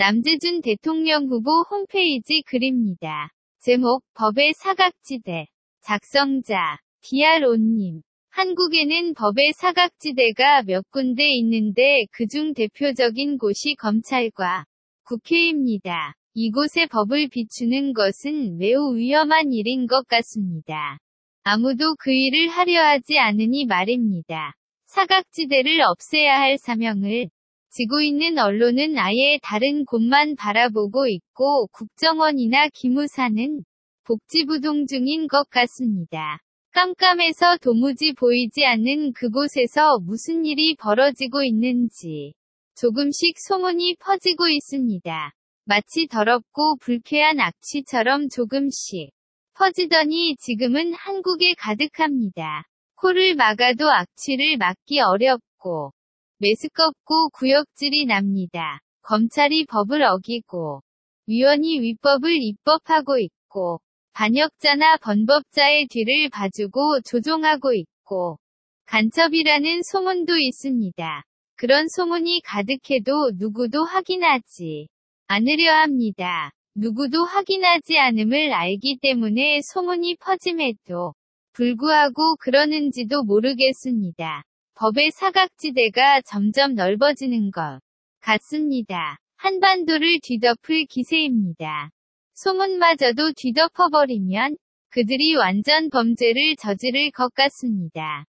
남재준 대통령 후보 홈페이지 글입니다. 제목, 법의 사각지대. 작성자, 디아로님. 한국에는 법의 사각지대가 몇 군데 있는데 그중 대표적인 곳이 검찰과 국회입니다. 이곳에 법을 비추는 것은 매우 위험한 일인 것 같습니다. 아무도 그 일을 하려 하지 않으니 말입니다. 사각지대를 없애야 할 사명을 지고 있는 언론은 아예 다른 곳만 바라보고 있고 국정원이나 기무사는 복지부동 중인 것 같습니다. 깜깜해서 도무지 보이지 않는 그곳에서 무슨 일이 벌어지고 있는지 조금씩 소문이 퍼지고 있습니다. 마치 더럽고 불쾌한 악취처럼 조금씩 퍼지더니 지금은 한국에 가득합니다. 코를 막아도 악취를 막기 어렵고 메스껍고 구역질이 납니다. 검찰이 법을 어기고 위원이 위법을 입법하고 있고 반역자나 번법자의 뒤를 봐주고 조종하고 있고 간첩이라는 소문도 있습니다. 그런 소문이 가득해도 누구도 확인하지 않으려 합니다. 누구도 확인하지 않음을 알기 때문에 소문이 퍼짐에도 불구하고 그러는지도 모르겠습니다. 법의 사각지대가 점점 넓어지는 것 같습니다. 한반도를 뒤덮을 기세입니다. 소문마저도 뒤덮어버리면 그들이 완전 범죄를 저지를 것 같습니다.